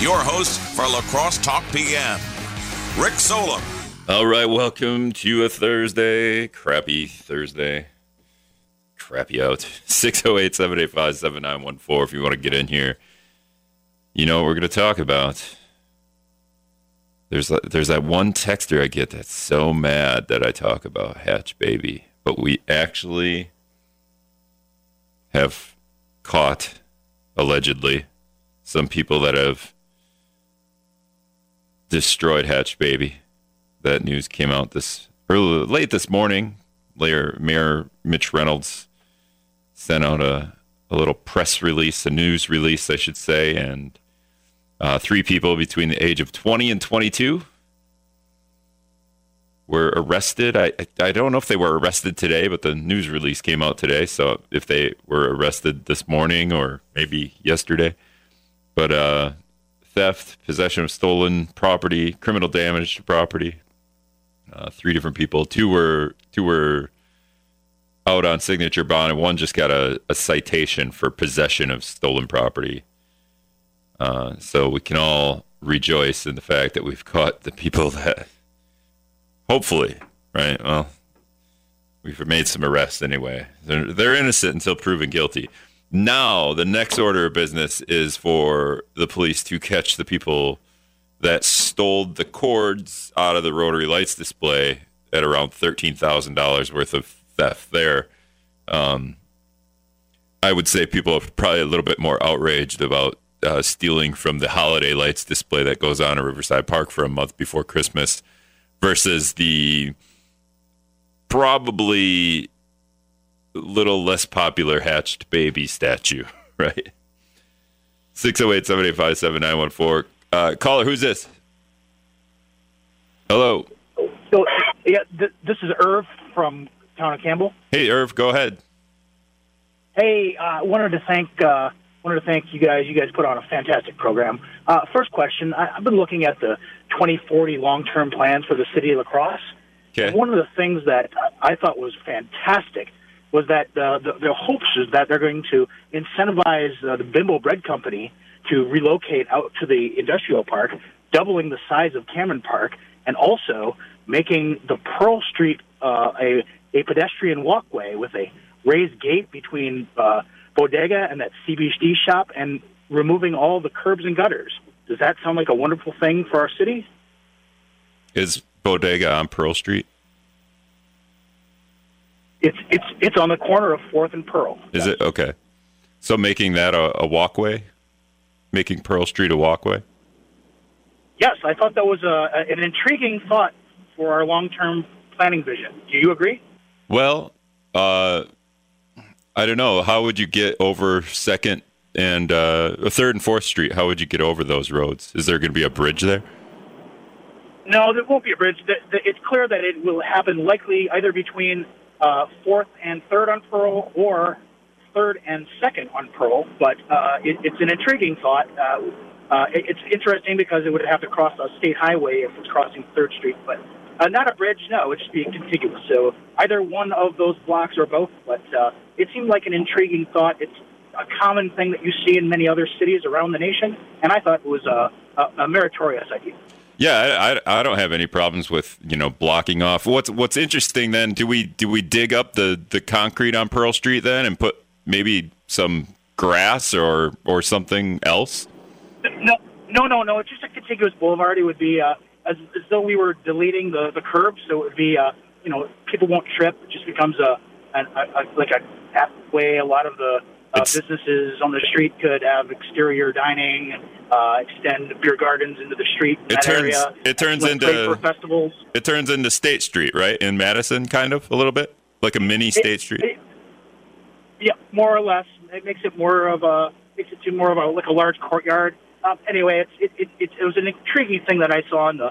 your host for La Crosse Talk PM, Rick Solem. All right, welcome to a Thursday, crappy Thursday, crappy out. 608 785 7914 if you want to get in here. You know what we're going to talk about. There's there's that one texter I get that's so mad that I talk about Hatch Baby, but we actually have caught allegedly some people that have destroyed Hatch Baby. That news came out this early, late this morning. Later, Mayor Mitch Reynolds sent out a, a little press release, a news release, I should say, and uh, three people between the age of 20 and 22 were arrested. I, I don't know if they were arrested today, but the news release came out today. So if they were arrested this morning or maybe yesterday, but uh, theft, possession of stolen property, criminal damage to property. Uh, three different people. Two were two were out on signature bond, and one just got a, a citation for possession of stolen property. Uh, so we can all rejoice in the fact that we've caught the people that, hopefully, right? Well, we've made some arrests anyway. They're, they're innocent until proven guilty. Now, the next order of business is for the police to catch the people that stole the cords out of the rotary lights display at around $13,000 worth of theft there. Um, I would say people are probably a little bit more outraged about uh, stealing from the holiday lights display that goes on at Riverside Park for a month before Christmas versus the probably little less popular hatched baby statue, right? 608 785 7914. Uh, caller, who's this? Hello. So, yeah, th- this is Irv from town of Campbell. Hey, Irv, go ahead. Hey, I uh, wanted to thank uh, wanted to thank you guys. You guys put on a fantastic program. Uh, first question: I, have been looking at the 2040 long-term plans for the city of La Crosse. Okay. One of the things that I thought was fantastic was that uh, the, the hopes is that they're going to incentivize uh, the Bimbo Bread Company to relocate out to the industrial park, doubling the size of Cameron Park, and also making the Pearl Street uh, a a pedestrian walkway with a raised gate between uh, bodega and that CBD shop, and removing all the curbs and gutters. Does that sound like a wonderful thing for our city? Is bodega on Pearl Street? It's it's it's on the corner of Fourth and Pearl. Is it okay? So making that a, a, walkway, making Pearl Street a walkway. Yes, I thought that was a, an intriguing thought for our long-term planning vision. Do you agree? Well, uh, I don't know. How would you get over Second and uh, Third and Fourth Street? How would you get over those roads? Is there going to be a bridge there? No, there won't be a bridge. It's clear that it will happen likely either between uh, fourth and third on Pearl or third and second on Pearl. But uh, it, it's an intriguing thought. Uh, uh, it, it's interesting because it would have to cross a state highway if it's crossing Third Street, but uh, not a bridge. No, it just be contiguous. So either one of those blocks or both. But uh, it seemed like an intriguing thought. It's a common thing that you see in many other cities around the nation, and I thought it was a, a, a meritorious idea. Yeah, I, I don't have any problems with you know blocking off. What's what's interesting then? Do we do we dig up the, the concrete on Pearl Street then and put maybe some grass or or something else? No, no, no, no. It's just a contiguous boulevard. It would be uh, as, as though we were deleting the the curbs, so it would be uh, you know people won't trip. It just becomes a, a, a like a pathway. A lot of the uh, businesses on the street could have exterior dining, uh, extend beer gardens into the street. In it turns area. it turns into festivals. It turns into State Street, right in Madison, kind of a little bit like a mini State it, Street. It, yeah, more or less. It makes it more of a makes it to more of a like a large courtyard. Um, anyway, it's, it, it, it was an intriguing thing that I saw in the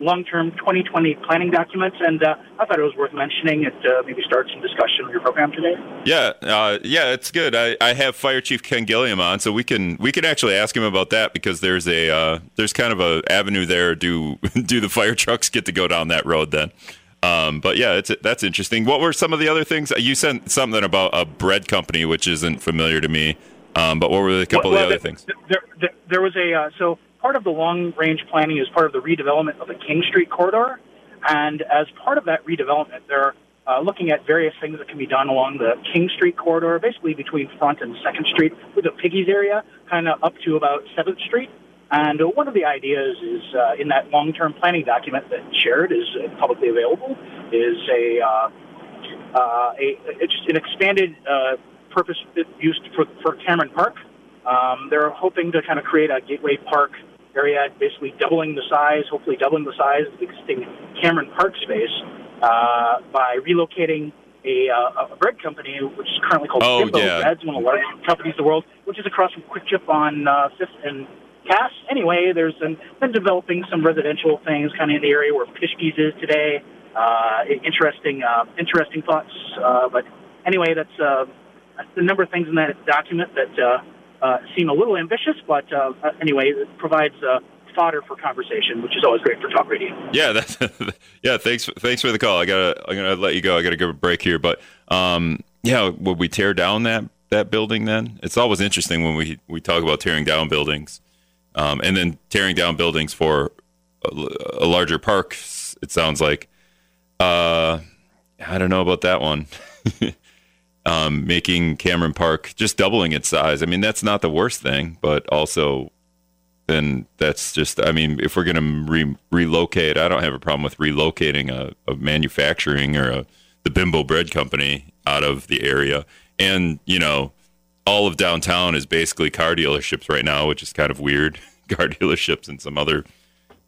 long-term 2020 planning documents, and uh, I thought it was worth mentioning. It uh, maybe start some discussion on your program today. Yeah, uh, yeah, it's good. I, I have Fire Chief Ken Gilliam on, so we can we can actually ask him about that because there's a uh, there's kind of a avenue there. Do do the fire trucks get to go down that road then? Um, but yeah, it's that's interesting. What were some of the other things you sent something about a bread company, which isn't familiar to me. Um, but what were a couple well, of the well, other things? There, there, there was a uh, so part of the long range planning is part of the redevelopment of the King Street corridor, and as part of that redevelopment, they're uh, looking at various things that can be done along the King Street corridor, basically between Front and Second Street, with the Piggy's area, kind of up to about Seventh Street. And uh, one of the ideas is uh, in that long-term planning document that shared is uh, publicly available is a uh, uh, a an expanded uh, purpose used for for Cameron Park. Um, they're hoping to kind of create a gateway park area, basically doubling the size, hopefully doubling the size of the existing Cameron Park space uh, by relocating a, uh, a bread company, which is currently called Oh, Bimbo yeah. Breads, one of the largest companies in the world, which is across from Kwik Trip on uh, Fifth and Cass. Anyway, there's been, been developing some residential things kind of in the area where Pischke's is today. Uh, interesting, uh, interesting thoughts. Uh, but anyway, that's uh, the number of things in that document that uh, uh, seem a little ambitious, but uh, uh, anyway, it provides uh, fodder for conversation, which is always great for talk radio. Yeah, that's yeah. Thanks, thanks for the call. I gotta, I'm gonna let you go. I gotta give a break here, but um, yeah, would we tear down that that building? Then it's always interesting when we we talk about tearing down buildings, um, and then tearing down buildings for a, a larger park. It sounds like. Uh, I don't know about that one. um, making Cameron Park just doubling its size. I mean, that's not the worst thing, but also then that's just i mean if we're going to re- relocate i don't have a problem with relocating a, a manufacturing or a, the bimbo bread company out of the area. And you know all of downtown is basically car dealerships right now which is kind of weird. Car dealerships and some other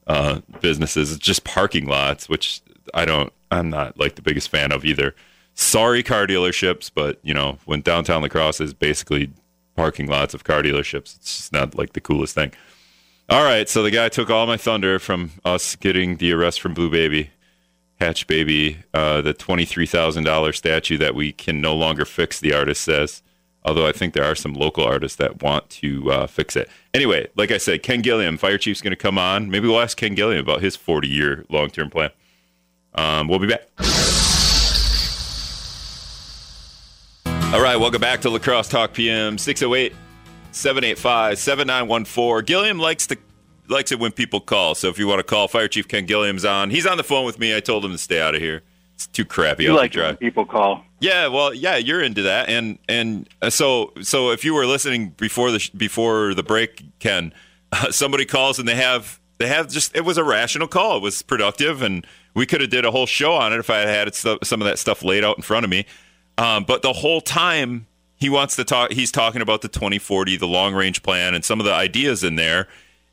uh, businesses it's just parking lots which i don't i'm not like the biggest fan of either sorry car dealerships but you know when downtown La Crosse is basically parking lots of car dealerships it's just not like the coolest thing all right, so the guy took all my thunder from us getting the arrest from Blue Baby, Hatch Baby, uh, the twenty-three thousand dollar statue that we can no longer fix. The artist says, although I think there are some local artists that want to uh, fix it. Anyway, like I said, Ken Gilliam, fire chief's going to come on. Maybe we'll ask Ken Gilliam about his forty-year long-term plan. Um, we'll be back. All right, welcome back to La Crosse Talk PM 608 785 7914. Gilliam likes to likes it when people call. So if you want to call, Fire Chief Ken Gilliam's on. He's on the phone with me. I told him to stay out of here. It's too crappy. You like drive. people call. Yeah, well, yeah, you're into that, and and uh, so so if you were listening before the sh- before the break, Ken, uh, somebody calls and they have they have just it was a rational call. It was productive, and we could have did a whole show on it if I had had it, some of that stuff laid out in front of me. Um, but the whole time he wants to talk, he's talking about the 2040, the long range plan, and some of the ideas in there.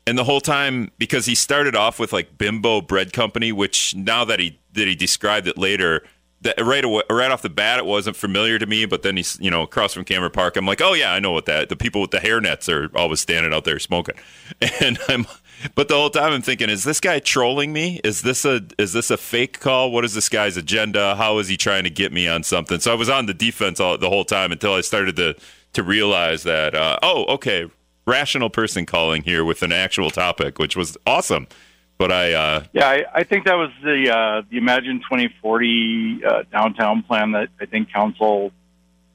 And the whole time, because he started off with like Bimbo Bread Company, which now that he that he described it later, that right away, right off the bat, it wasn't familiar to me. But then he's you know across from Cameron Park, I'm like, oh yeah, I know what that. The people with the hairnets are always standing out there smoking, and I'm. But the whole time I'm thinking, is this guy trolling me? Is this a is this a fake call? What is this guy's agenda? How is he trying to get me on something? So I was on the defense all, the whole time until I started to to realize that uh, oh okay, rational person calling here with an actual topic, which was awesome. But I uh, Yeah, I, I think that was the uh, the Imagine 2040 uh, downtown plan that I think council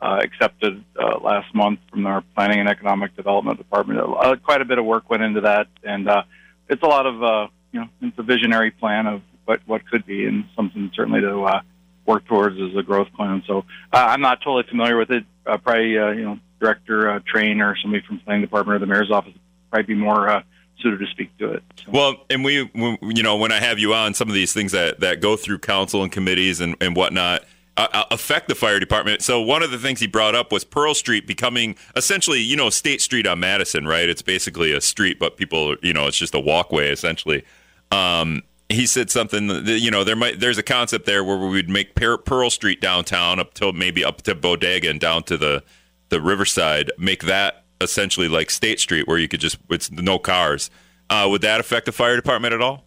uh, accepted uh, last month from our Planning and Economic Development Department. Uh, quite a bit of work went into that, and uh, it's a lot of uh, you know it's a visionary plan of what what could be, and something certainly to work towards as a growth plan. So I'm not totally familiar with it. Probably you know Director Trane or somebody from Planning Department or the Mayor's office probably be more suited to speak to it. So. Well, and we, you know, when I have you on, some of these things that, that go through council and committees and, and whatnot uh, uh, affect the fire department. So one of the things he brought up was Pearl Street becoming essentially, you know, State Street on Madison, right? It's basically a street, but people, you know, it's just a walkway essentially. Um, he said something that, you know, there might there's a concept there where we would make Pearl Street downtown up till maybe up to Bodega and down to the the Riverside, make that essentially like State Street where you could just it's no cars. Uh, would that affect the fire department at all?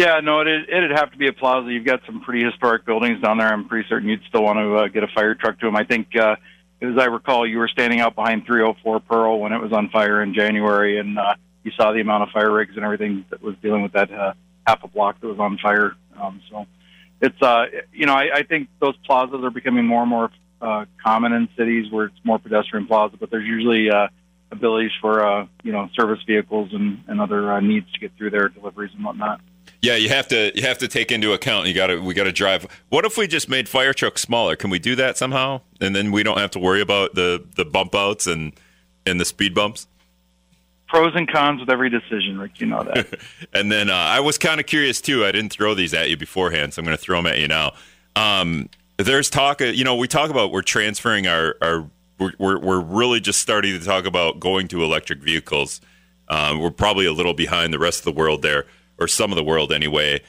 Yeah, no, it it'd have to be a plaza. You've got some pretty historic buildings down there. I'm pretty certain you'd still want to uh, get a fire truck to them. I think, uh, as I recall, you were standing out behind 304 Pearl when it was on fire in January, and uh, you saw the amount of fire rigs and everything that was dealing with that uh, half a block that was on fire. Um, so it's, uh, you know, I, I think those plazas are becoming more and more uh, common in cities where it's more pedestrian plaza, but there's usually uh, abilities for uh, you know service vehicles and, and other uh, needs to get through their deliveries and whatnot. Yeah, you have to you have to take into account. You got to we got to drive. What if we just made fire trucks smaller? Can we do that somehow? And then we don't have to worry about the the bump outs and and the speed bumps. Pros and cons with every decision, Rick. You know that. and then uh, I was kind of curious too. I didn't throw these at you beforehand, so I'm going to throw them at you now. Um, there's talk. You know, we talk about we're transferring our our we're, we're, we're really just starting to talk about going to electric vehicles. Um, we're probably a little behind the rest of the world there or some of the world anyway.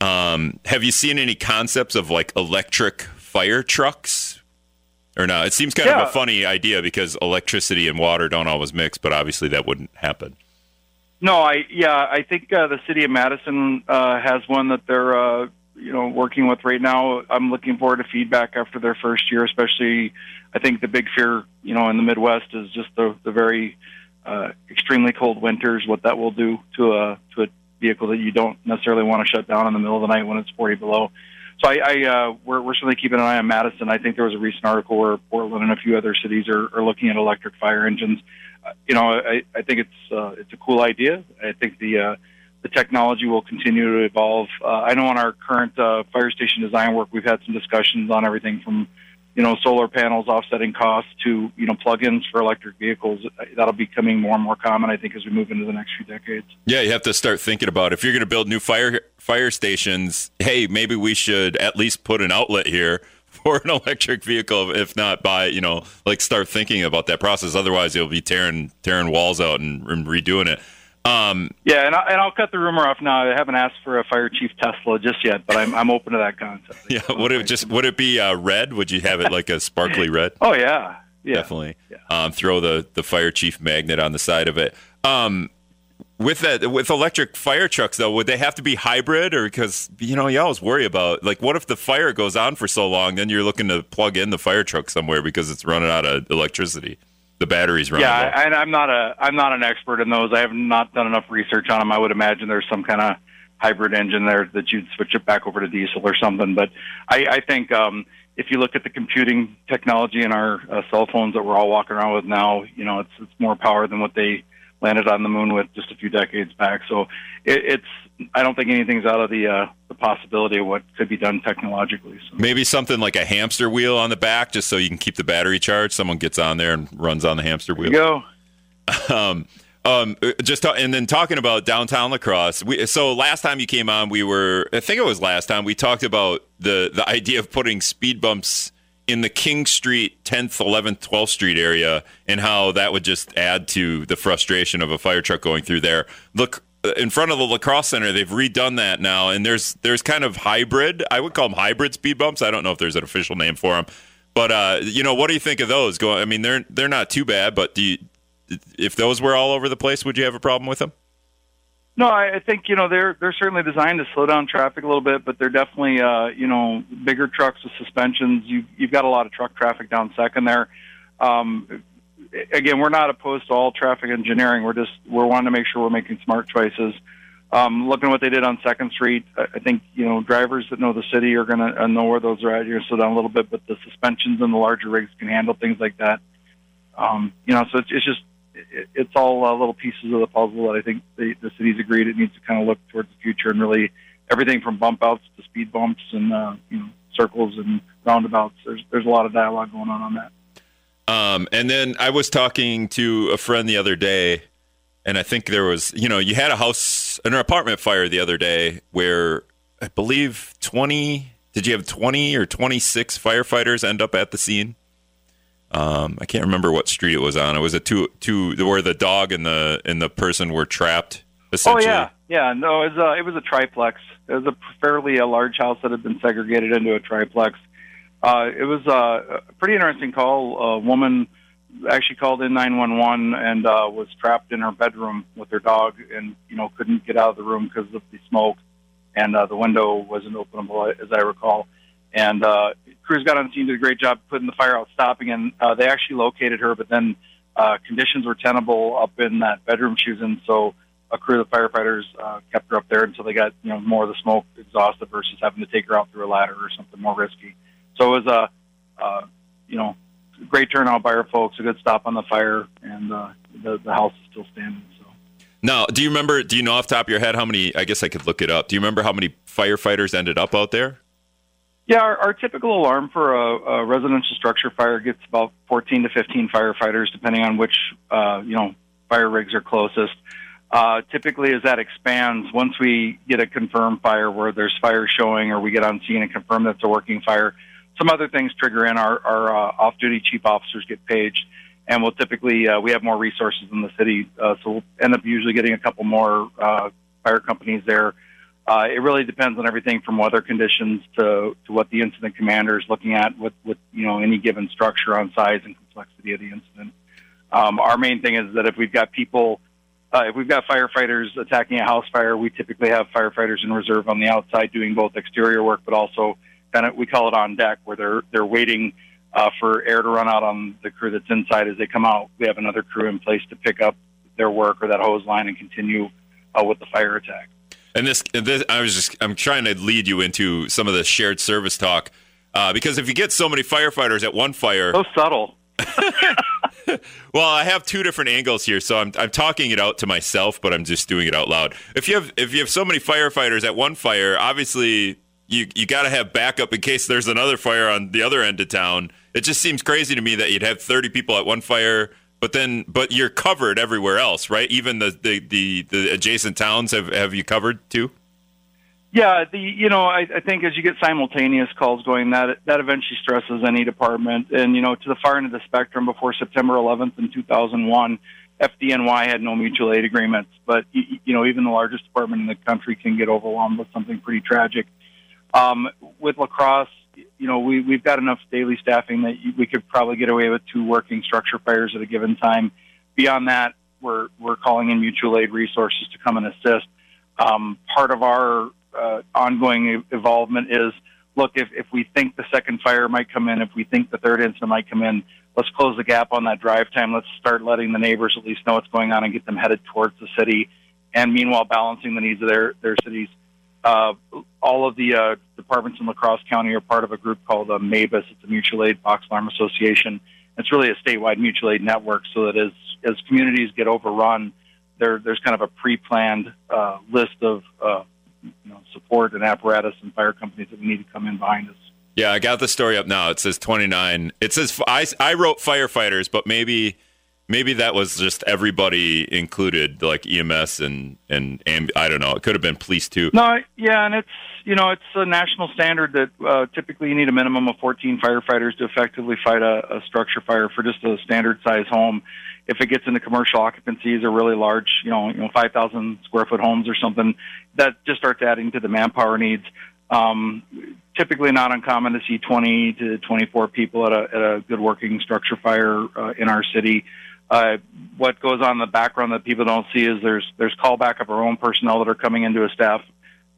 Um, have you seen any concepts of like electric fire trucks? Or no? It seems kind yeah. of a funny idea because electricity and water don't always mix, but obviously that wouldn't happen. No, I yeah, I think uh, the city of Madison uh, has one that they're uh, you know working with right now. I'm looking forward to feedback after their first year, especially. I think the big fear you know in the Midwest is just the the very uh, extremely cold winters. What that will do to a to a vehicle that you don't necessarily want to shut down in the middle of the night when it's 40 below. So I, I uh, we're, we're certainly keeping an eye on Madison. I think there was a recent article where Portland and a few other cities are, are looking at electric fire engines. Uh, you know, I, I think it's uh, it's a cool idea. I think the uh, the technology will continue to evolve. Uh, I know on our current uh, fire station design work, we've had some discussions on everything from you know, solar panels offsetting costs to, you know, plugins for electric vehicles. That'll be becoming more and more common, I think, as we move into the next few decades. Yeah, you have to start thinking about if you're going to build new fire fire stations. Hey, maybe we should at least put an outlet here for an electric vehicle. If not, by you know, like start thinking about that process. Otherwise, you'll be tearing tearing walls out and, and redoing it. Um, yeah, and, I, and I'll cut the rumor off now. I haven't asked for a fire chief Tesla just yet, but I'm I'm open to that concept. yeah, would it just would it be uh, red? Would you have it like a sparkly red? oh yeah, yeah, definitely. Yeah. Um, throw the the fire chief magnet on the side of it. Um, with that, with electric fire trucks though, would they have to be hybrid, or because you know you always worry about like what if the fire goes on for so long, then you're looking to plug in the fire truck somewhere because it's running out of electricity the batteries run. Yeah, I, I'm not a I'm not an expert in those. I have not done enough research on them. I would imagine there's some kind of hybrid engine there that you'd switch it back over to diesel or something. But I, I think um, if you look at the computing technology in our uh, cell phones that we're all walking around with now, you know, it's it's more power than what they landed on the moon with just a few decades back. So it, it's I don't think anything's out of the uh, the possibility of what could be done technologically. So. Maybe something like a hamster wheel on the back, just so you can keep the battery charged. Someone gets on there and runs on the hamster wheel. go. um, um, just ta- and then talking about downtown La Crosse. We, so last time you came on, we were I think it was last time we talked about the the idea of putting speed bumps in the King Street, 10th, 11th, 12th Street area, and how that would just add to the frustration of a fire truck going through there. Look, uh, in front of the La Crosse center, they've redone that now, and there's there's kind of hybrid. I would call them hybrid speed bumps. I don't know if there's an official name for them, but uh, you know, what do you think of those? Going, I mean, they're they're not too bad, but do you, if those were all over the place, would you have a problem with them? No, I think you know they're they're certainly designed to slow down traffic a little bit, but they're definitely uh, you know bigger trucks with suspensions. You you've got a lot of truck traffic down Second there. Um, again, we're not opposed to all traffic engineering. We're just we're wanting to make sure we're making smart choices. Um, looking at what they did on Second Street, I think you know drivers that know the city are going to uh, know where those are at. You're going to slow down a little bit, but the suspensions and the larger rigs can handle things like that. Um, you know, so it's, it's just it, it's all uh, little pieces of the puzzle that I think the, the city's agreed it needs to kind of look towards the future and really everything from bump outs to speed bumps and uh, you know circles and roundabouts. There's there's a lot of dialogue going on on that. Um, and then I was talking to a friend the other day, and I think there was you know you had a house an apartment fire the other day where I believe twenty. Did you have twenty or twenty six firefighters end up at the scene? Um, I can't remember what street it was on. It was a two two where the dog and the and the person were trapped. Oh yeah, yeah. No, it was a, it was a triplex. It was a fairly a large house that had been segregated into a triplex. Uh, it was a pretty interesting call. A woman actually called in 911 and uh, was trapped in her bedroom with her dog, and you know couldn't get out of the room because of the smoke, and uh, the window wasn't openable, as I recall. And uh, crews got on scene, did a great job putting the fire out, stopping, and uh, they actually located her. But then uh, conditions were tenable up in that bedroom she was in, so a crew of firefighters uh, kept her up there until they got you know more of the smoke exhausted versus having to take her out through a ladder or something more risky. So it was a uh, you know, great turnout by our folks, a good stop on the fire, and uh, the the house is still standing. So. Now, do you remember? Do you know off the top of your head how many? I guess I could look it up. Do you remember how many firefighters ended up out there? Yeah, our, our typical alarm for a, a residential structure fire gets about 14 to 15 firefighters, depending on which uh, you know fire rigs are closest. Uh, typically, as that expands, once we get a confirmed fire where there's fire showing, or we get on scene and confirm that's a working fire, some other things trigger in. Our, our uh, off-duty chief officers get paged, and we'll typically uh, we have more resources in the city, uh, so we'll end up usually getting a couple more uh, fire companies there. Uh, it really depends on everything from weather conditions to, to what the incident commander is looking at with, with you know any given structure on size and complexity of the incident. Um, our main thing is that if we've got people, uh, if we've got firefighters attacking a house fire, we typically have firefighters in reserve on the outside doing both exterior work, but also kind of we call it on deck, where they're they're waiting uh, for air to run out on the crew that's inside. As they come out, we have another crew in place to pick up their work or that hose line and continue uh, with the fire attack. And this, this, I was just, I'm trying to lead you into some of the shared service talk, uh, because if you get so many firefighters at one fire, so subtle. well, I have two different angles here, so I'm I'm talking it out to myself, but I'm just doing it out loud. If you have if you have so many firefighters at one fire, obviously you you got to have backup in case there's another fire on the other end of town. It just seems crazy to me that you'd have 30 people at one fire, but then but you're covered everywhere else, right? Even the the the, the adjacent towns have have you covered too? Yeah, the you know I, I think as you get simultaneous calls going, that that eventually stresses any department. And you know to the far end of the spectrum, before September 11th in 2001, FDNY had no mutual aid agreements. But you, know even the largest department in the country can get overwhelmed with something pretty tragic. Um, with La Crosse, you know we we've got enough daily staffing that we could probably get away with two working structure fires at a given time. Beyond that, we're we're calling in mutual aid resources to come and assist. Um, part of our uh, ongoing involvement is look, if, if we think the second fire might come in, if we think the third incident might come in, let's close the gap on that drive time. Let's start letting the neighbors at least know what's going on and get them headed towards the city. And meanwhile, balancing the needs of their, their cities. Uh, all of the uh, departments in La Crosse County are part of a group called uh, MABAS. It's a Mutual Aid Box Alarm Association. It's really a statewide mutual aid network so that as, as communities get overrun, there, there's kind of a pre-planned uh, list of uh, you know, support and apparatus and fire companies that we need to come in behind us. Yeah, I got the story up now. It says 29. It says I, I wrote firefighters, but maybe maybe that was just everybody included, like EMS and and, and I don't know. It could have been police too. No, yeah, and it's you know it's a national standard that uh, typically you need a minimum of 14 firefighters to effectively fight a, a structure fire for just a standard size home if it gets into commercial occupancies or really large, you know, you know, 5,000 square foot homes or something, that just starts adding to the manpower needs. Um, typically not uncommon to see 20 to 24 people at a, at a good working structure fire uh, in our city. Uh, what goes on in the background that people don't see is there's there's callback of our own personnel that are coming into a staff,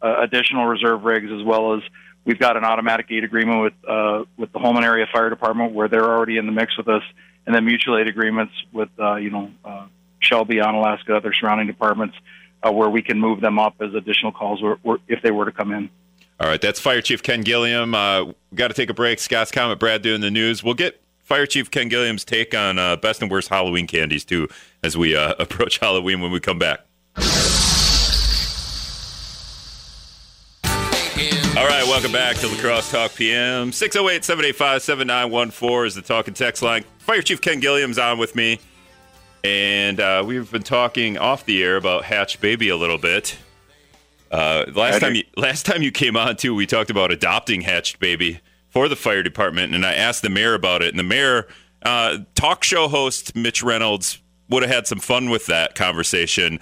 uh, additional reserve rigs, as well as we've got an automatic aid agreement with uh, with the Holmen Area Fire Department where they're already in the mix with us and then mutual aid agreements with uh, you know uh, Shelby, Onalaska, other surrounding departments, uh, where we can move them up as additional calls if they were to come in. All right, that's Fire Chief Ken Gilliam. Uh, got to take a break. Scott's comment, Brad doing the news. We'll get Fire Chief Ken Gilliam's take on uh, best and worst Halloween candies too as we uh, approach Halloween when we come back. All right, welcome back to La Crosse Talk PM. 608 785 7914 is the talk and text line. Fire Chief Ken Gilliam's on with me. And uh, we've been talking off the air about Hatch Baby a little bit. Uh, last time you last time you came on too, we talked about adopting Hatched Baby for the fire department, and I asked the mayor about it. And the mayor, uh, talk show host Mitch Reynolds, would have had some fun with that conversation.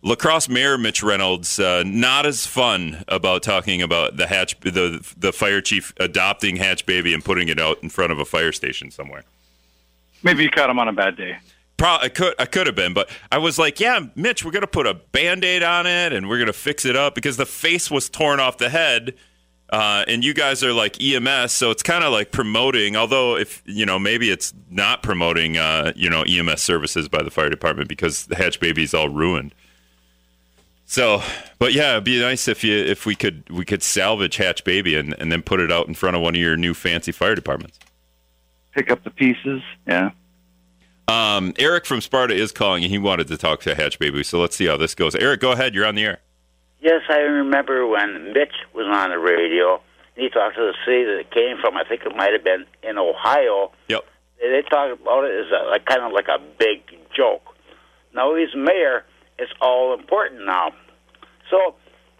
La Crosse Mayor Mitch Reynolds uh, not as fun about talking about the hatch the the fire chief adopting hatch baby and putting it out in front of a fire station somewhere. Maybe you caught him on a bad day. Probably I could I could have been, but I was like, yeah, Mitch, we're gonna put a band-aid on it and we're gonna fix it up because the face was torn off the head. Uh, and you guys are like EMS, so it's kind of like promoting. Although, if you know, maybe it's not promoting, uh, you know, EMS services by the fire department because the hatch baby's all ruined. So, but yeah, it'd be nice if you if we could we could salvage Hatch Baby and, and then put it out in front of one of your new fancy fire departments. pick up the pieces. Yeah. Um, Eric from Sparta is calling, and he wanted to talk to Hatch Baby. So let's see how this goes. Eric, go ahead. You're on the air. Yes, I remember when Mitch was on the radio. He talked to the city that it came from. I think it might have been in Ohio. Yep. They talk about it as a, like kind of like a big joke. Now he's mayor. It's all important now. So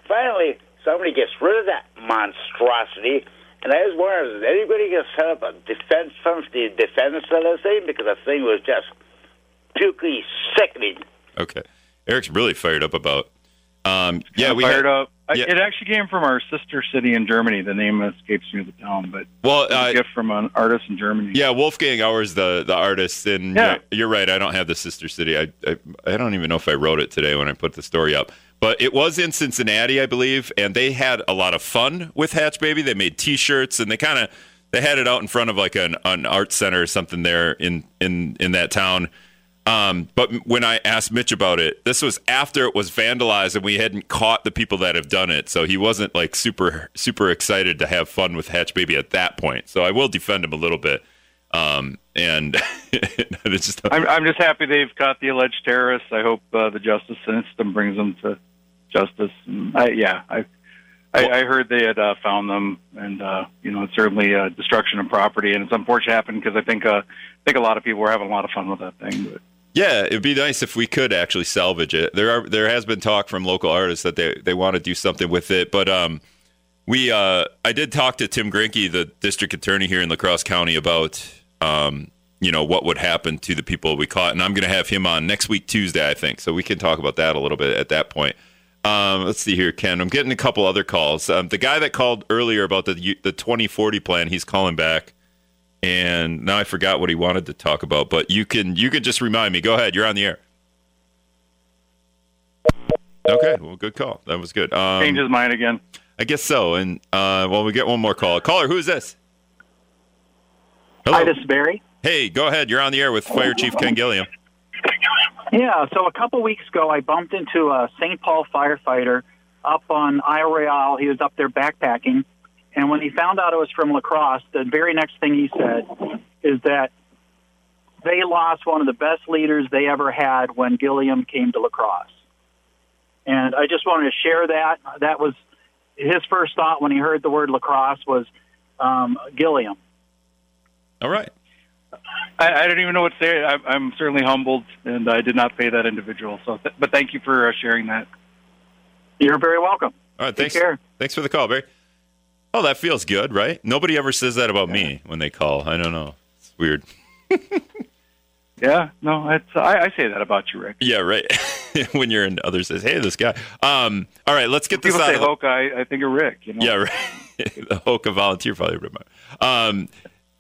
finally, somebody gets rid of that monstrosity. And I was wondering, is anybody going to set up a defense fund to defend of the thing? Because the thing was just pukey sickening. Okay. Eric's really fired up about. Um, yeah, we fired had, up. Yeah. It actually came from our sister city in Germany. The name escapes me of the town, but Well, uh, a gift from an artist in Germany. Yeah, Wolfgang Auer's the the artist, and Yeah. yeah, you're right. I don't have the sister city. I, I I don't even know if I wrote it today when I put the story up, but it was in Cincinnati, I believe, and they had a lot of fun with Hatch Baby. They made T-shirts, and they kind of they had it out in front of like an an art center or something there in in in that town. Um, but when I asked Mitch about it, this was after it was vandalized and we hadn't caught the people that have done it. So he wasn't like super, super excited to have fun with Hatch Baby at that point. So I will defend him a little bit. Um, and just, I'm, I'm just happy they've caught the alleged terrorists. I hope uh, the justice system brings them to justice. I, yeah, I, I, I heard they had uh, found them, and uh, you know, it's certainly uh, destruction of property, and it's unfortunate happened because I think uh, I think a lot of people were having a lot of fun with that thing. But yeah, it'd be nice if we could actually salvage it. There are, there has been talk from local artists that they, they want to do something with it, but, um, we, uh, I did talk to Tim Gruenke, the district attorney here in La Crosse County about, um, you know, what would happen to the people we caught. And I'm going to have him on next week, Tuesday, I think. So we can talk about that a little bit at that point. Um, let's see here, Ken. I'm getting a couple other calls. Um, the guy that called earlier about the the 2040 plan, he's calling back, and now I forgot what he wanted to talk about. But you can you can just remind me. Go ahead. You're on the air. Okay. Well, good call. That was good. Um, change his mind again. I guess so. And uh, well, we get one more call. Caller, who is this? Hello. Hi, this is Barry. hey, go ahead. You're on the air with Fire Chief Ken Gilliam. Yeah, so a couple weeks ago, I bumped into a St. Paul firefighter up on Isle Royale. He was up there backpacking, and when he found out it was from La Crosse, the very next thing he said is that they lost one of the best leaders they ever had when Gilliam came to La Crosse. And I just wanted to share that. That was his first thought when he heard the word La Crosse was um, Gilliam. All right. I, I don't even know what to say. I, I'm certainly humbled, and I did not pay that individual. So, th- but thank you for uh, sharing that. You're very welcome. All right. Take Thanks. care. Thanks for the call, Barry. Oh, that feels good, right? Nobody ever says that about me when they call. I don't know. It's weird. Yeah, no, it's I, I say that about you, Rick. Yeah, right. when you're in others says, "Hey, this guy." Um, all right, let's get this People out say of the Hoke, I, I think of Rick. You know? Yeah, right. the Hoka volunteer probably remember. Um,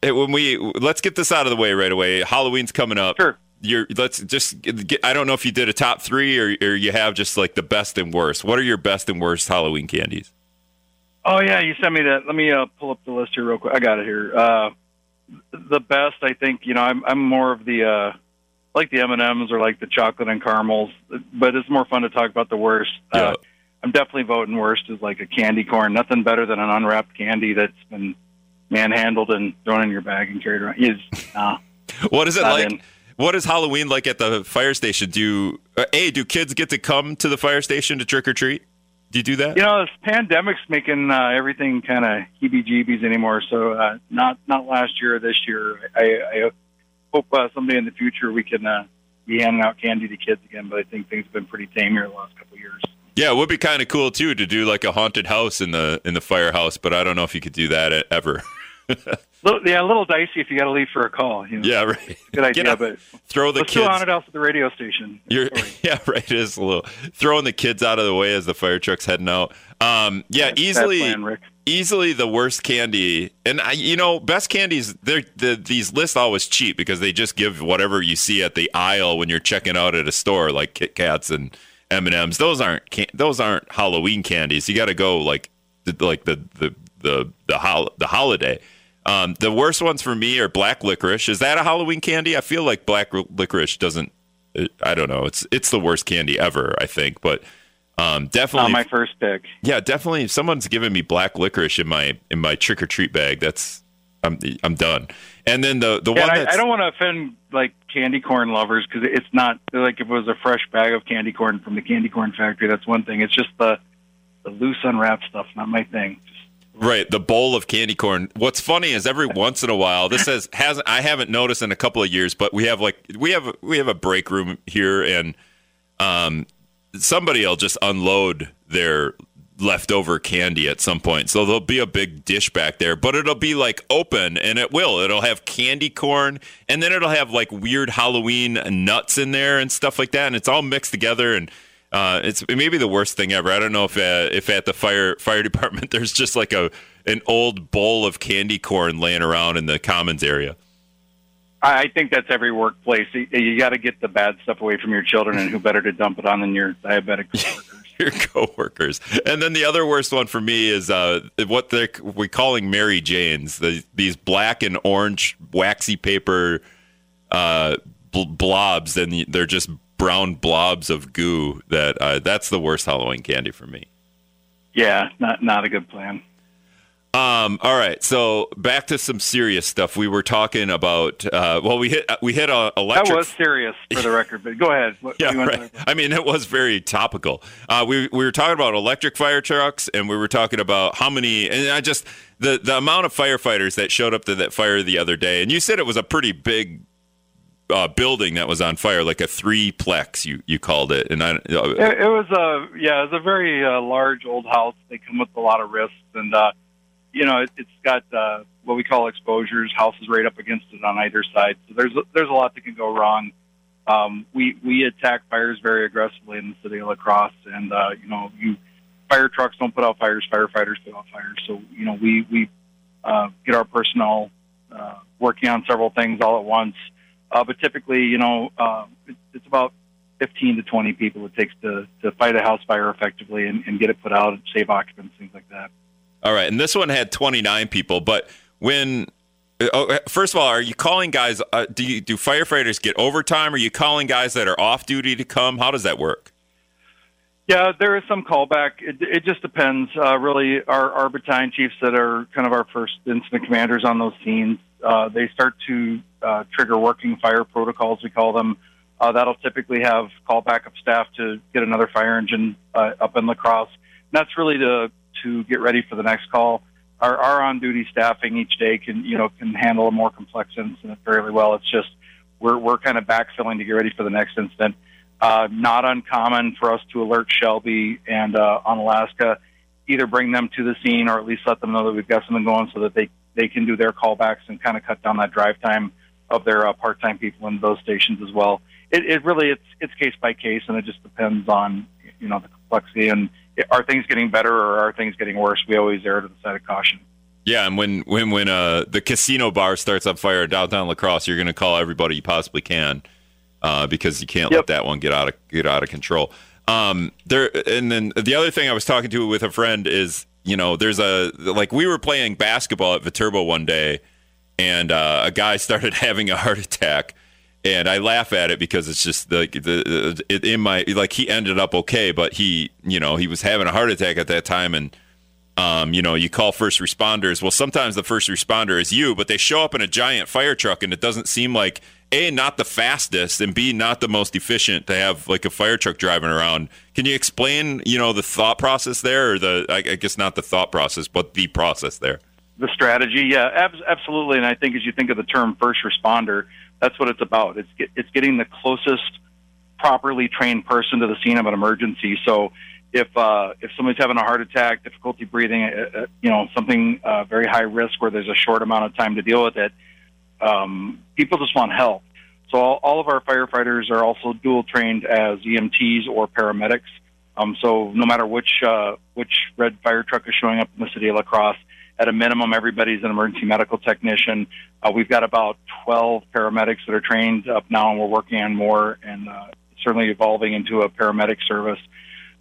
it- when we let's get this out of the way right away. Halloween's coming up. Sure. You're let's just get, I don't know if you did a top three or, or you have just like the best and worst. What are your best and worst Halloween candies? Oh yeah, you sent me that. Let me uh, pull up the list here real quick. I got it here. Uh, the best, I think. You know, I'm I'm more of the uh, like the M and M's or like the chocolate and caramels, but it's more fun to talk about the worst. Yeah. Uh, I'm definitely voting worst is like a candy corn. Nothing better than an unwrapped candy that's been manhandled and thrown in your bag and carried around. Is nah, What is it like? in. What is Halloween like at the fire station? Do uh, a do kids get to come to the fire station to trick or treat? Do you do that? You know, this pandemic's making uh, everything kind of heebie-jeebies anymore. So uh, not not last year or this year. I, I hope uh, someday in the future we can uh, be handing out candy to kids again. But I think things have been pretty tame here the last couple of years. Yeah, it would be kind of cool too to do like a haunted house in the in the firehouse, but I don't know if you could do that e- ever. Yeah, a little dicey if you got to leave for a call. You know? yeah, right. good idea. Out- but throw the let's kids. house at the radio station. You're, yeah, right. It is a little throwing the kids out of the way as the fire truck's heading out. Um, yeah, easily, plan, easily the worst candy. And I, you know, best candies. They're the, these lists always cheap because they just give whatever you see at the aisle when you're checking out at a store, like Kit Kats and M and M's. Those aren't can- those aren't Halloween candies. You got to go like like the the the the, hol- the holiday. Um, the worst ones for me are black licorice. Is that a Halloween candy? I feel like black licorice doesn't. I don't know. It's it's the worst candy ever. I think, but um, Not my first pick. yeah, definitely. If someone's giving me black licorice in my in my trick or treat bag, that's I'm I'm done. And then the the Yeah, one I, I don't want to offend like candy corn lovers because it's not like if it was a fresh bag of candy corn from the candy corn factory. That's one thing. It's just the the loose unwrapped stuff, not my thing. Right, the bowl of candy corn. What's funny is every once in a while, this has hasn't I haven't noticed in a couple of years, but we have like we have we have a break room here, and um, somebody will just unload their leftover candy at some point. So there'll be a big dish back there, but it'll be like open, and it will. It'll have candy corn, and then it'll have like weird Halloween nuts in there and stuff like that, and it's all mixed together and. Uh, it's it may the worst thing ever. I don't know if uh, if at the fire fire department there's just like a an old bowl of candy corn laying around in the commons area. I I think that's every workplace. You, you got to get the bad stuff away from your children, and who better to dump it on than your diabetic coworkers? Your coworkers, and then the other worst one for me is uh, what they're we calling Mary Janes. The, these black and orange waxy paper uh, bl- blobs, and they're just brown blobs of goo. That uh, that's the worst Halloween candy for me. yeah, not not a good plan. Um, all right, so back to some serious stuff. We were talking about. Uh, well, we hit we hit a electric. That was serious for the record, but go ahead. What, yeah, you want to- right. I mean, it was very topical. Uh, we we were talking about electric fire trucks, and we were talking about how many. And I just the the amount of firefighters that showed up to that fire the other day. And you said it was a pretty big uh, building that was on fire, like a threeplex. You you called it, and I. Uh, It, it was a yeah, it was a very uh, large old house. They come with a lot of risks, and uh, you know, it, it's got uh, what we call exposures. Houses right up against it on either side, so there's there's a lot that can go wrong. Um, we we attack fires very aggressively in the city of La Crosse, and uh, you know, you fire trucks don't put out fires, firefighters put out fires. So you know, we we uh, get our personnel uh, working on several things all at once. Uh, but typically, you know, uh, it's about 15 to 20 people it takes to, to fight a house fire effectively and, and get it put out, and save occupants, things like that. All right, and this one had 29 people, but when oh, first of all, are you calling guys? Uh, do you do firefighters get overtime? Are you calling guys that are off duty to come? How does that work? Yeah, there is some callback. It, it just depends. Uh, really, our, our battalion chiefs that are kind of our first incident commanders on those scenes, uh, they start to uh, trigger working fire protocols, we call them. Uh, that'll typically have call backup staff to get another fire engine uh, up in La Crosse. And that's really to to get ready for the next call. Our, our on-duty staffing each day can you know can handle a more complex incident fairly well. It's just we're we're kind of backfilling to get ready for the next incident. Uh, not uncommon for us to alert Shelby and uh, Onalaska, either bring them to the scene or at least let them know that we've got something going so that they they can do their callbacks and kind of cut down that drive time of their uh, part-time people in those stations as well. It, it really it's it's case by case and it just depends on you know the complexity and are things getting better or are things getting worse. We always err to the side of caution. Yeah, and when when when uh, the casino bar starts on fire downtown La Crosse, you're going to call everybody you possibly can uh, because you can't Yep. let that one get out of get out of control. Um, there, and then the other thing I was talking to with a friend is, you know, there's a like we were playing basketball at Viterbo one day, and uh, a guy started having a heart attack. And I laugh at it because it's just like the, in my like he ended up okay, but he you know he was having a heart attack at that time, and um, you know, you call first responders. Well, sometimes the first responder is you, but they show up in a giant fire truck, and it doesn't seem like a not the fastest, and b not the most efficient to have like a fire truck driving around. Can you explain, you know, the thought process there, or the I, guess not the thought process, but the process there? the strategy. Yeah, ab- absolutely. And I think as you think of the term first responder, that's what it's about. It's get, it's getting the closest properly trained person to the scene of an emergency. So if uh, if somebody's having a heart attack, difficulty breathing, uh, uh, you know, something uh, very high risk where there's a short amount of time to deal with it, um, people just want help. So all, all of our firefighters are also dual trained as EMTs or paramedics. Um, so no matter which uh, which red fire truck is showing up in the city of La Crosse, at a minimum, everybody's an emergency medical technician. Uh, we've got about 12 paramedics that are trained up now, and we're working on more and uh, certainly evolving into a paramedic service.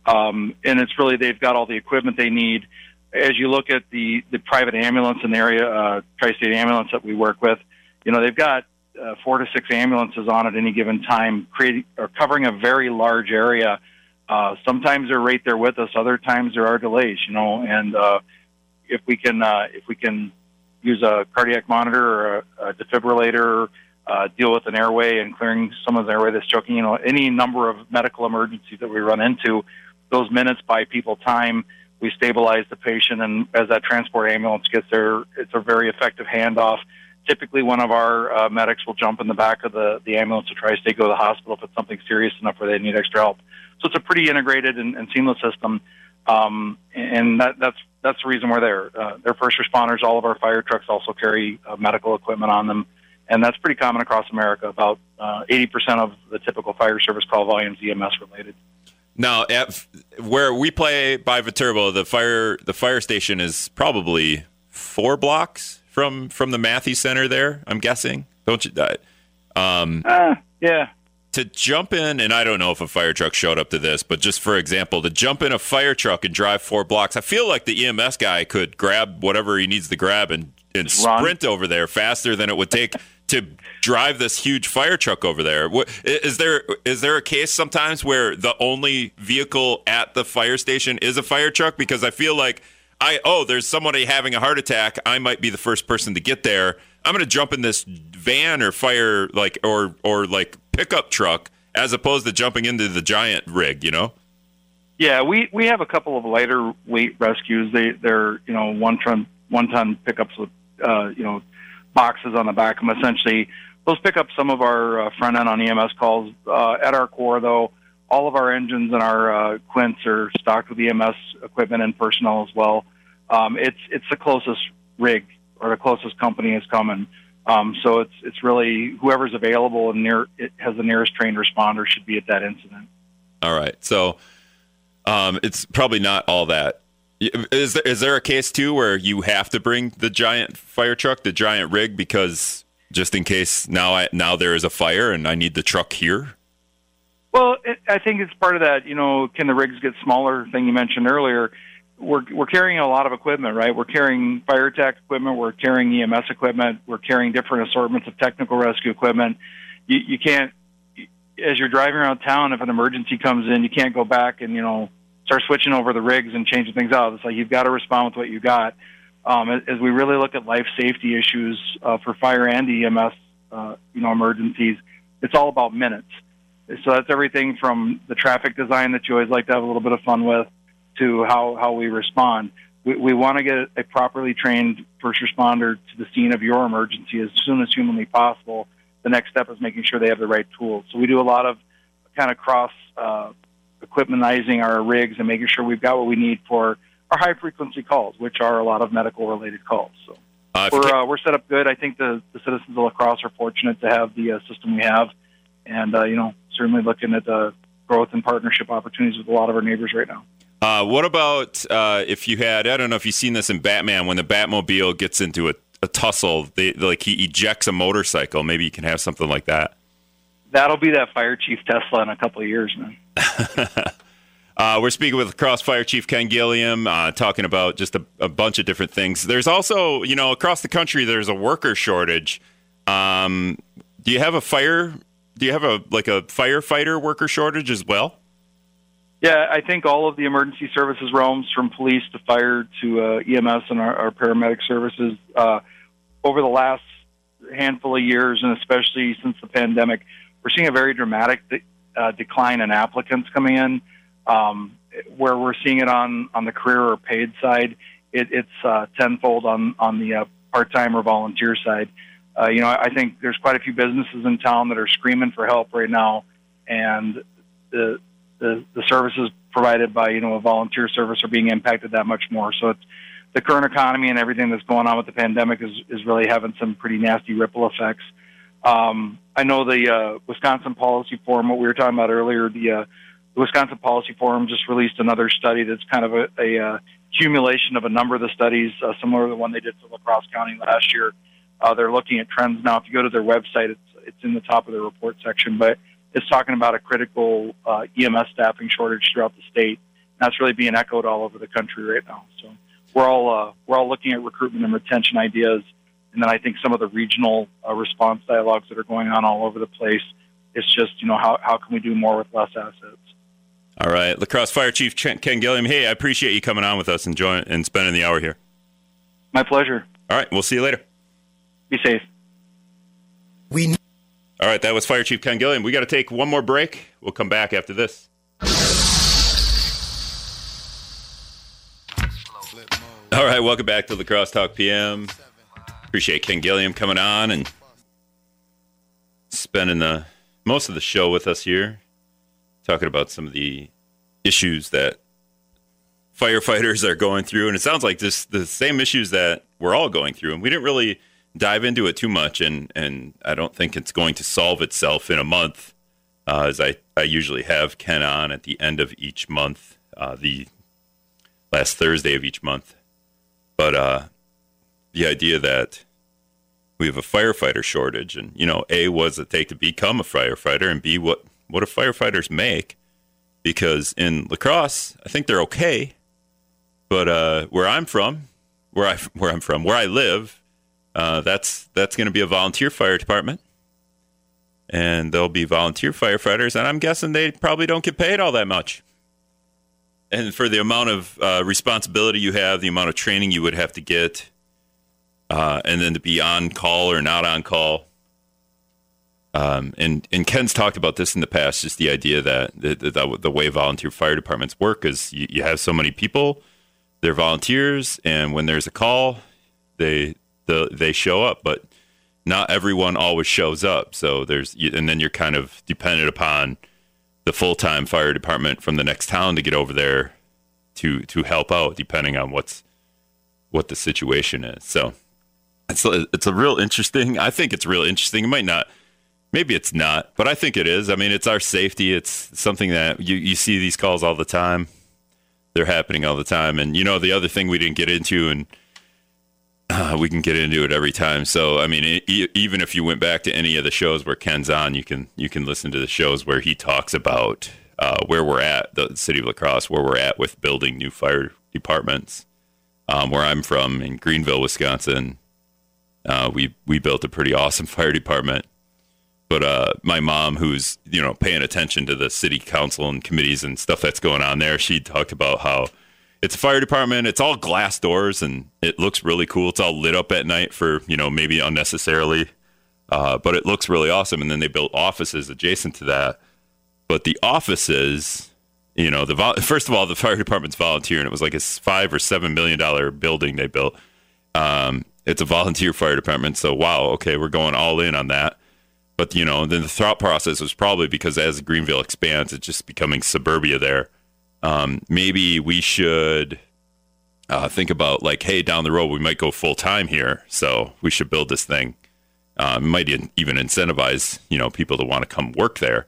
Um, and it's really they've got all the equipment they need. As you look at the the private ambulance in the area, uh, Tri-State Ambulance that we work with, you know they've got uh, four to six ambulances on at any given time, creating or covering a very large area. Uh, sometimes they're right there with us. Other times there are delays, you know, and uh, if we can uh, if we can use a cardiac monitor or a, a defibrillator, uh, deal with an airway and clearing someone's airway that's choking. You know, any number of medical emergencies that we run into, those minutes buy people time. We stabilize the patient, and as that transport ambulance gets there, it's a very effective handoff. Typically, one of our uh, medics will jump in the back of the, the ambulance to try to stay go to the hospital if it's something serious enough where they need extra help. So it's a pretty integrated and, and seamless system, um, and that, that's that's the reason we're there. Uh, they're first responders. All of our fire trucks also carry uh, medical equipment on them, and that's pretty common across America. About uh, eighty percent of the typical fire service call volume is EMS related. Now, at where we play by Viterbo, the fire the fire station is probably four blocks from from the Matthews Center. There, I'm guessing. Don't you? Um, uh, yeah. To jump in, and I don't know if a fire truck showed up to this, but just for example, to jump in a fire truck and drive four blocks, I feel like the EMS guy could grab whatever he needs to grab and, and sprint over there faster than it would take to drive this huge fire truck over there. Is there is there a case sometimes where the only vehicle at the fire station is a fire truck? Because I feel like I oh, there's somebody having a heart attack. I might be the first person to get there. I'm going to jump in this van or fire like or or like pickup truck as opposed to jumping into the giant rig. You know. Yeah, we we have a couple of lighter weight rescues. They they're you know one ton one ton pickups with uh, you know boxes on the back of them. Essentially, those pick up some of our uh, front end on EMS calls. Uh, at our core, though, all of our engines and our uh, Quints are stocked with EMS equipment and personnel as well. Um, it's it's the closest rig or the closest company is coming. Um, so it's it's really whoever's available and near has the nearest trained responder should be at that incident. All right, so um, it's probably not all that is there, is there a case too where you have to bring the giant fire truck, the giant rig, because just in case now I, now there is a fire and I need the truck here? Well, it, I think it's part of that. You know, can the rigs get smaller? Thing you mentioned earlier. We're we're carrying a lot of equipment, right? We're carrying fire tech equipment, we're carrying EMS equipment, we're carrying different assortments of technical rescue equipment. You, you can't, as you're driving around town, if an emergency comes in, you can't go back and you know start switching over the rigs and changing things out. It's like you've got to respond with what you got. Um, as we really look at life safety issues uh, for fire and EMS, uh, you know, emergencies, it's all about minutes. So that's everything from the traffic design that you always like to have a little bit of fun with to how, how we respond. We, we want to get a properly trained first responder to the scene of your emergency as soon as humanly possible. The next step is making sure they have the right tools. So we do a lot of kind of cross uh, equipmentizing our rigs and making sure we've got what we need for our high frequency calls, which are a lot of medical related calls. So uh, we're uh, we're set up good. I think the, the citizens of La Crosse are fortunate to have the uh, system we have, and uh, you know certainly looking at the growth and partnership opportunities with a lot of our neighbors right now. Uh, what about uh, if you had? I don't know if you've seen this in Batman when the Batmobile gets into a, a tussle, they, like he ejects a motorcycle. Maybe you can have something like that that'll be that fire chief Tesla in a couple of years, man. uh, we're speaking with Crossfire Chief Ken Gilliam, uh, talking about just a, a, bunch of different things. There's also, you know, across the country, there's a worker shortage. Um, do you have a fire? Do you have a like a firefighter worker shortage as well? Yeah, I think all of the emergency services realms, from police to fire to uh, EMS and our, our paramedic services, uh, over the last handful of years, and especially since the pandemic, we're seeing a very dramatic de- uh, decline in applicants coming in. Um, where we're seeing it on on the career or paid side, it, it's uh, tenfold on on the uh, part time or volunteer side. Uh, you know, I think there's quite a few businesses in town that are screaming for help right now, and the the, the services provided by you know a volunteer service are being impacted that much more. So it's the current economy and everything that's going on with the pandemic is is really having some pretty nasty ripple effects. Um, I know the uh, Wisconsin Policy Forum, what we were talking about earlier, the, uh, the Wisconsin Policy Forum just released another study that's kind of a, a uh, accumulation of a number of the studies, uh, similar to the one they did for La Crosse County last year. Uh, they're looking at trends now. If you go to their website, it's it's in the top of the report section, but it's talking about a critical uh, EMS staffing shortage throughout the state. And that's really being echoed all over the country right now. So we're all uh, we're all looking at recruitment and retention ideas and then I think some of the regional uh, response dialogues that are going on all over the place. It's just, you know, how, how can we do more with less assets? All right. La Crosse Fire Chief Ken Gilliam, hey, I appreciate you coming on with us and, join, and spending the hour here. My pleasure. All right, we'll see you later. Be safe. We All right, that was Fire Chief Ken Gilliam. We got to take one more break. We'll come back after this. All right, welcome back to La Crosse Talk PM. Appreciate Ken Gilliam coming on and spending the most of the show with us here, talking about some of the issues that firefighters are going through, and it sounds like this the same issues that we're all going through, and we didn't really dive into it too much, and and I don't think it's going to solve itself in a month, uh, as I I usually have Ken on at the end of each month, uh, the last Thursday of each month, but uh, the idea that we have a firefighter shortage, and you know, a was it take to become a firefighter, and b what what do firefighters make? Because in La Crosse, I think they're okay, but uh, where I'm from, where I where I'm from, where I live, uh, that's that's going to be a volunteer fire department, and there'll be volunteer firefighters, and I'm guessing they probably don't get paid all that much. And for the amount of uh, responsibility you have, the amount of training you would have to get, uh, and then to be on call or not on call. Um, and and Ken's talked about this in the past, just the idea that the, the, the way volunteer fire departments work is you, you have so many people, they're volunteers, and when there's a call, they the, they show up, but not everyone always shows up. So there's and then you're kind of dependent upon the full time fire department from the next town to get over there to to help out, depending on what's what the situation is. So it's a, it's a real interesting. I think it's real interesting. It might not. Maybe it's not, but I think it is. I mean, it's our safety. It's something that you, you see these calls all the time. They're happening all the time. And, you know, the other thing we didn't get into, and uh, we can get into it every time. So, I mean, e- even if you went back to any of the shows where Ken's on, you can you can listen to the shows where he talks about uh, where we're at, the city of La Crosse, where we're at with building new fire departments. Um, where I'm from in Greenville, Wisconsin, uh, we we built a pretty awesome fire department. But uh, my mom, who's you know paying attention to the city council and committees and stuff that's going on there, she talked about how it's a fire department. It's all glass doors and it looks really cool. It's all lit up at night for you know maybe unnecessarily, uh, but it looks really awesome. And then they built offices adjacent to that. But the offices, you know, the first of all, the fire department's volunteer, and it was like a five or seven million dollar building they built. Um, it's a volunteer fire department, so wow, okay, we're going all in on that. But you know, then the thought process was probably because as Greenville expands, it's just becoming suburbia there. Um, maybe we should uh, think about like, hey, down the road we might go full time here, so we should build this thing. It might even incentivize you know people to want to come work there,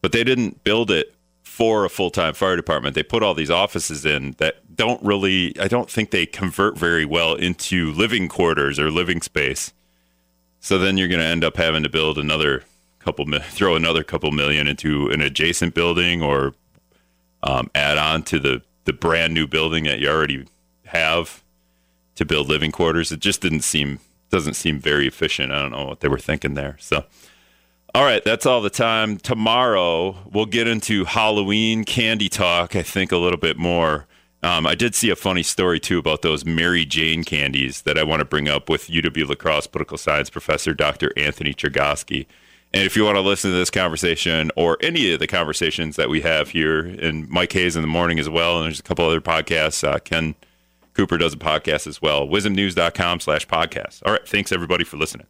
but they didn't build it for a full time fire department. They put all these offices in that don't really, I don't think they convert very well into living quarters or living space. So then you're going to end up having to build another couple, throw another couple million into an adjacent building or um, add on to the the brand new building that you already have to build living quarters. It just didn't seem doesn't seem very efficient. I don't know what they were thinking there. So. All right, that's all the time. Tomorrow we'll get into Halloween candy talk. I think a little bit more. Um, I did see a funny story too about those Mary Jane candies that I want to bring up with UW La Crosse political science professor Dr. Anthony Chergosky. And if you want to listen to this conversation or any of the conversations that we have here, and Mike Hayes in the morning as well, and there's a couple other podcasts. Uh, Ken Cooper does a podcast as well. WIZMNews.com slash podcast. All right, thanks everybody for listening.